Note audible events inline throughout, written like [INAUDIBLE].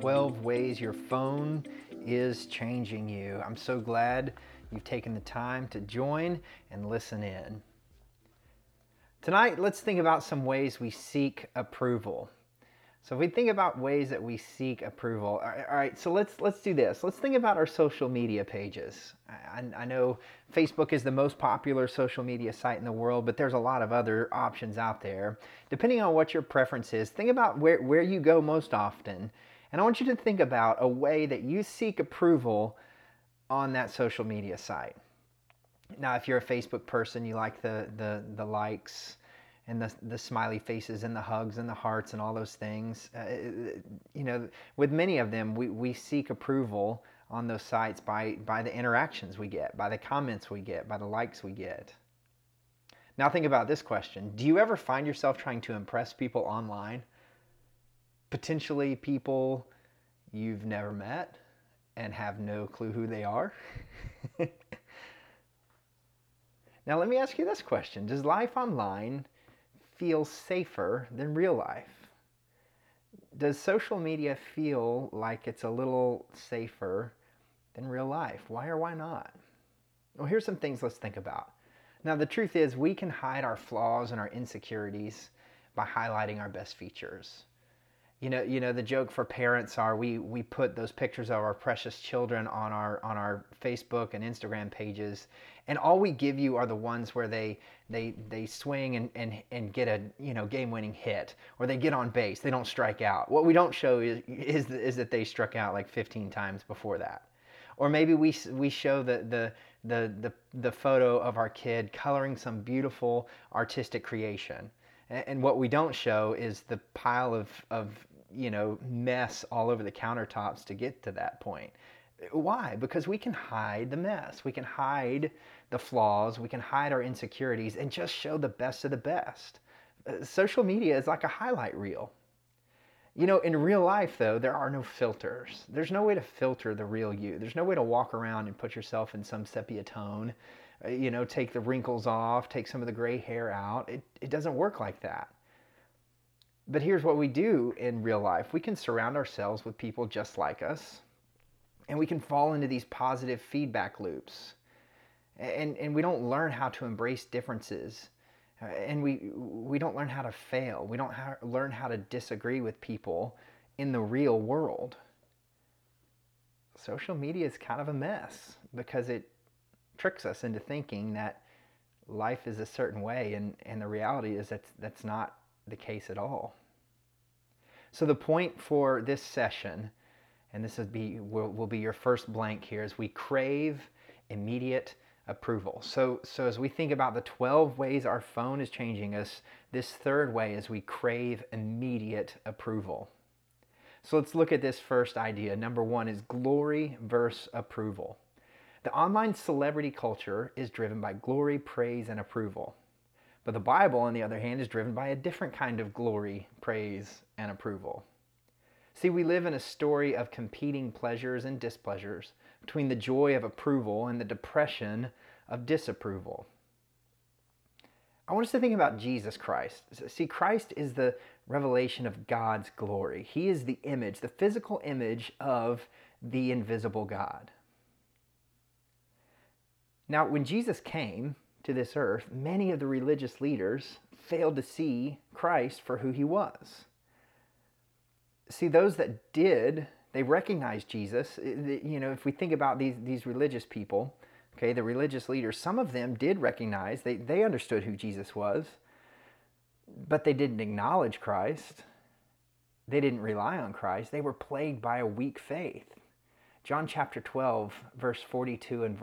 12 Ways Your Phone is Changing You. I'm so glad you've taken the time to join and listen in. Tonight, let's think about some ways we seek approval. So if we think about ways that we seek approval, all right, so let's let's do this. Let's think about our social media pages. I, I, know Facebook is the most popular social media site in the world, but there's a lot of other options out there. Depending on what your preference is, think about where, where you go most often. And I want you to think about a way that you seek approval on that social media site. Now, if you're a Facebook person, you like the the, the likes, and the, the smiley faces and the hugs and the hearts and all those things. Uh, you know, with many of them, we, we seek approval on those sites by, by the interactions we get, by the comments we get, by the likes we get. Now, think about this question Do you ever find yourself trying to impress people online? Potentially people you've never met and have no clue who they are? [LAUGHS] now, let me ask you this question Does life online feel safer than real life? Does social media feel like it's a little safer than real life? Why or why not? Well, here's some things let's think about. Now, the truth is, we can hide our flaws and our insecurities by highlighting our best features you know, you know, the joke for parents are we we put those pictures of our precious children on our on our Facebook and Instagram pages, and all we give you are the ones where they they they swing and and, and get a you know game winning hit or they get on base, they don't strike out. What we don't show is is, is that they struck out like 15 times before that, or maybe we we show the the the the, the photo of our kid coloring some beautiful artistic creation and what we don't show is the pile of, of you know, mess all over the countertops to get to that point. Why? Because we can hide the mess. We can hide the flaws. We can hide our insecurities and just show the best of the best. Uh, social media is like a highlight reel. You know, in real life, though, there are no filters. There's no way to filter the real you. There's no way to walk around and put yourself in some sepia tone, Uh, you know, take the wrinkles off, take some of the gray hair out. It, it doesn't work like that. But here's what we do in real life we can surround ourselves with people just like us, and we can fall into these positive feedback loops. And, and we don't learn how to embrace differences. Uh, and we, we don't learn how to fail. We don't learn how to disagree with people in the real world. Social media is kind of a mess because it tricks us into thinking that life is a certain way, and, and the reality is that that's not the case at all. So the point for this session, and this will be, will, will be your first blank here, is we crave immediate approval. So, so as we think about the 12 ways our phone is changing us, this third way is we crave immediate approval. So let's look at this first idea. Number one is glory versus approval. The online celebrity culture is driven by glory, praise, and approval. But the Bible, on the other hand, is driven by a different kind of glory, praise, and approval. See, we live in a story of competing pleasures and displeasures between the joy of approval and the depression of disapproval. I want us to think about Jesus Christ. See, Christ is the revelation of God's glory. He is the image, the physical image of the invisible God. Now, when Jesus came, to this earth, many of the religious leaders failed to see Christ for who he was. See, those that did, they recognized Jesus. You know, if we think about these, these religious people, okay, the religious leaders, some of them did recognize, they, they understood who Jesus was, but they didn't acknowledge Christ. They didn't rely on Christ. They were plagued by a weak faith. John chapter 12, verse 42 and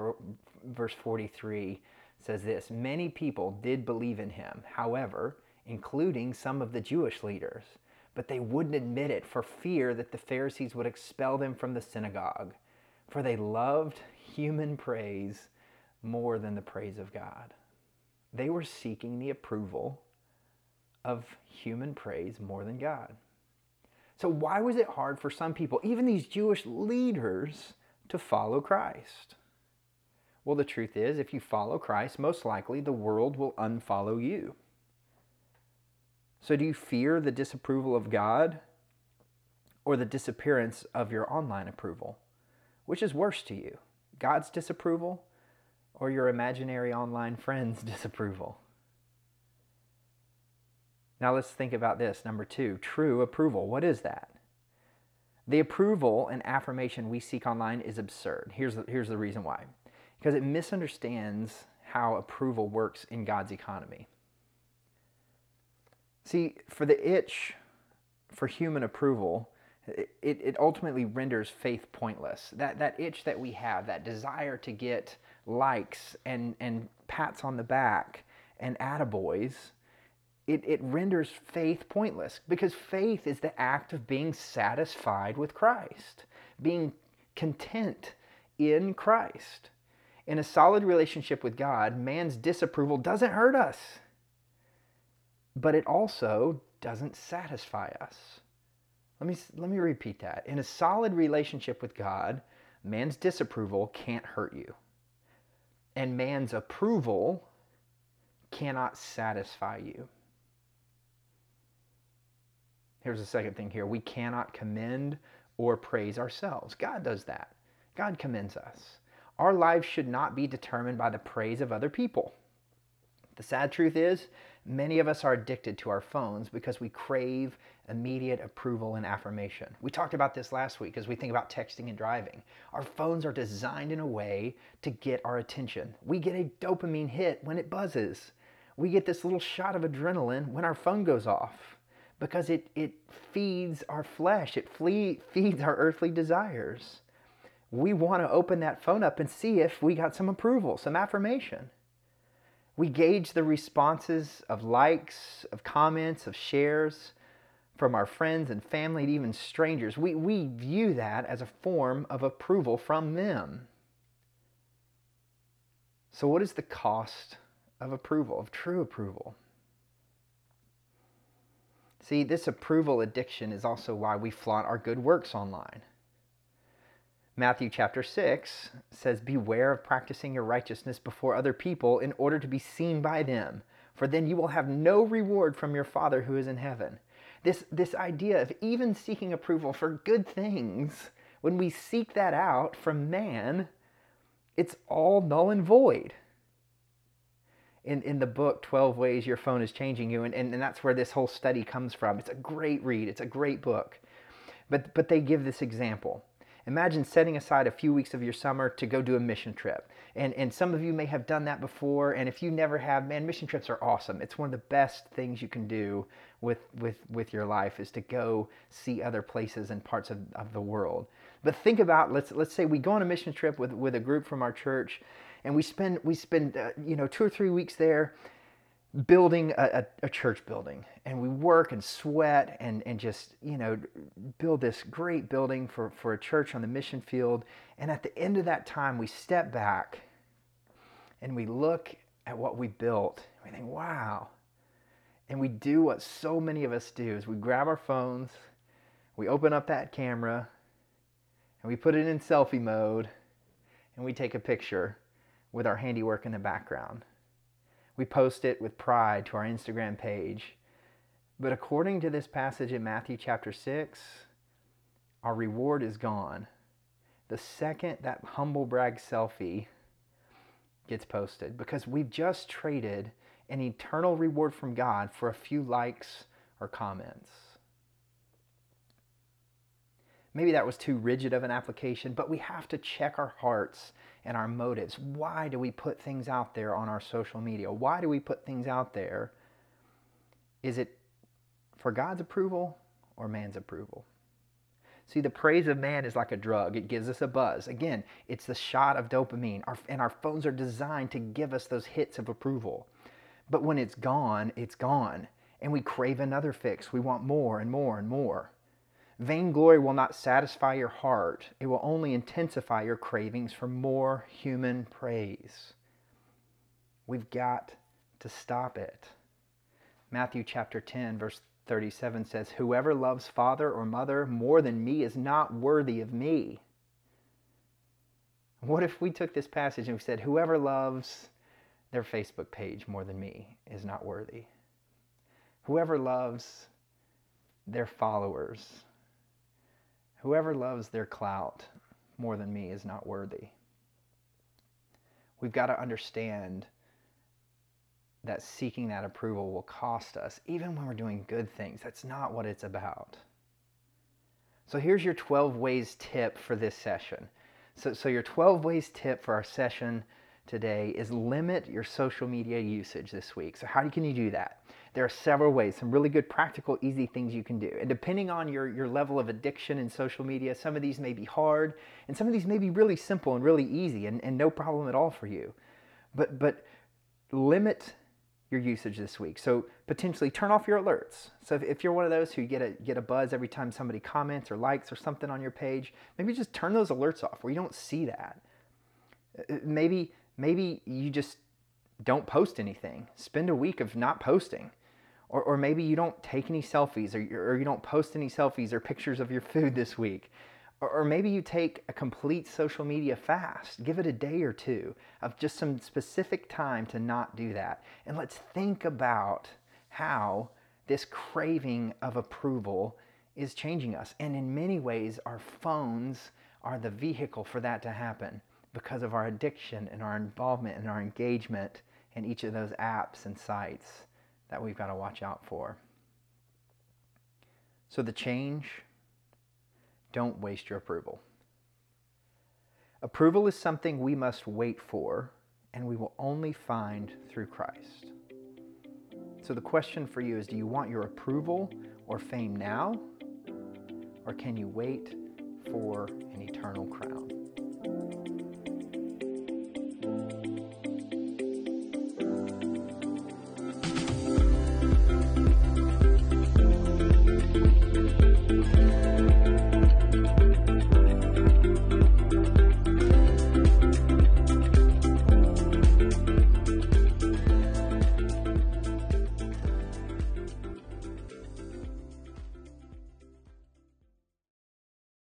verse 43 says this Many people did believe in him, however, including some of the Jewish leaders, but they wouldn't admit it for fear that the Pharisees would expel them from the synagogue, for they loved human praise more than the praise of God. They were seeking the approval of human praise more than God. So, why was it hard for some people, even these Jewish leaders, to follow Christ? Well, the truth is, if you follow Christ, most likely the world will unfollow you. So, do you fear the disapproval of God? or the disappearance of your online approval? Which is worse to you, God's disapproval or your imaginary online friends' [LAUGHS] disapproval? Now let's think about this. Number two, true approval. What is that? The approval and affirmation we seek online is absurd. Here's the, here's the reason why because it misunderstands how approval works in God's economy. See, for the itch for human approval, it, it ultimately renders faith pointless. That, that itch that we have, that desire to get likes and, and pats on the back and attaboys, it, it renders faith pointless because faith is the act of being satisfied with Christ, being content in Christ. In a solid relationship with God, man's disapproval doesn't hurt us, but it also doesn't satisfy us. Let me, let me repeat that. In a solid relationship with God, man's disapproval can't hurt you. And man's approval cannot satisfy you. Here's the second thing here we cannot commend or praise ourselves. God does that. God commends us. Our lives should not be determined by the praise of other people. The sad truth is, many of us are addicted to our phones because we crave immediate approval and affirmation. We talked about this last week as we think about texting and driving. Our phones are designed in a way to get our attention. We get a dopamine hit when it buzzes. We get this little shot of adrenaline when our phone goes off because it, it feeds our flesh, it flee, feeds our earthly desires. We want to open that phone up and see if we got some approval, some affirmation. We gauge the responses of likes, of comments, of shares from our friends and family and even strangers. We, we view that as a form of approval from them. So, what is the cost of approval, of true approval? See, this approval addiction is also why we flaunt our good works online. Matthew chapter 6 says, Beware of practicing your righteousness before other people in order to be seen by them, for then you will have no reward from your Father who is in heaven. This, this idea of even seeking approval for good things, when we seek that out from man, it's all null and void in, in the book 12 ways your phone is changing you and, and, and that's where this whole study comes from. It's a great read. It's a great book. But but they give this example. Imagine setting aside a few weeks of your summer to go do a mission trip. And and some of you may have done that before and if you never have man mission trips are awesome. It's one of the best things you can do with with with your life is to go see other places and parts of, of the world. But think about let's let's say we go on a mission trip with with a group from our church and we spend we spend uh, you know two or three weeks there building a, a, a, church building. And we work and sweat and, and just you know build this great building for, for a church on the mission field. And at the end of that time we step back and we look at what we built. We think wow. And we do what so many of us do is we grab our phones we open up that camera and we put it in selfie mode and we take a picture with our handiwork in the background. We post it with pride to our Instagram page. But according to this passage in Matthew chapter 6, our reward is gone. The second that humble brag selfie gets posted, because we've just traded an eternal reward from God for a few likes or comments. Maybe that was too rigid of an application, but we have to check our hearts and our motives. Why do we put things out there on our social media? Why do we put things out there? Is it for God's approval or man's approval? See, the praise of man is like a drug. It gives us a buzz. Again, it's the shot of dopamine, our, and our phones are designed to give us those hits of approval. But when it's gone, it's gone. And we crave another fix. We want more and more and more. Vainglory will not satisfy your heart, it will only intensify your cravings for more human praise. We've got to stop it. Matthew chapter 10, verse 37 says, Whoever loves father or mother more than me is not worthy of me. What if we took this passage and we said, Whoever loves their Facebook page more than me is not worthy? Whoever loves their followers Whoever loves their clout more than me is not worthy. We've got to understand that seeking that approval will cost us, even when we're doing good things. That's not what it's about. So here's your 12 ways tip for this session. So, so your 12 ways tip for our session today is limit your social media usage this week. So how can you do that? There are several ways, some really good practical, easy things you can do. And depending on your, your level of addiction in social media, some of these may be hard and some of these may be really simple and really easy and, and no problem at all for you. But, but limit your usage this week. So potentially turn off your alerts. So if, if, you're one of those who get a get a buzz every time somebody comments or likes or something on your page, maybe just turn those alerts off where you don't see that. Uh, uh, maybe maybe you just don't post anything. Spend a week of not posting. Or, or maybe you don't take any selfies or, or you don't post any selfies or pictures of your food this week. Or, or maybe you take a complete social media fast. Give it a day or two of just some specific time to not do that. And let's think about how this craving of approval is changing us. And in many ways, our phones are the vehicle for that to happen because of our addiction and our involvement and our engagement in each of those apps and sites that we've got to watch out for. So, the change don't waste your approval. Approval is something we must wait for, and we will only find through Christ. So the question for you is do you want your approval or fame now? Or can you wait for an eternal crown?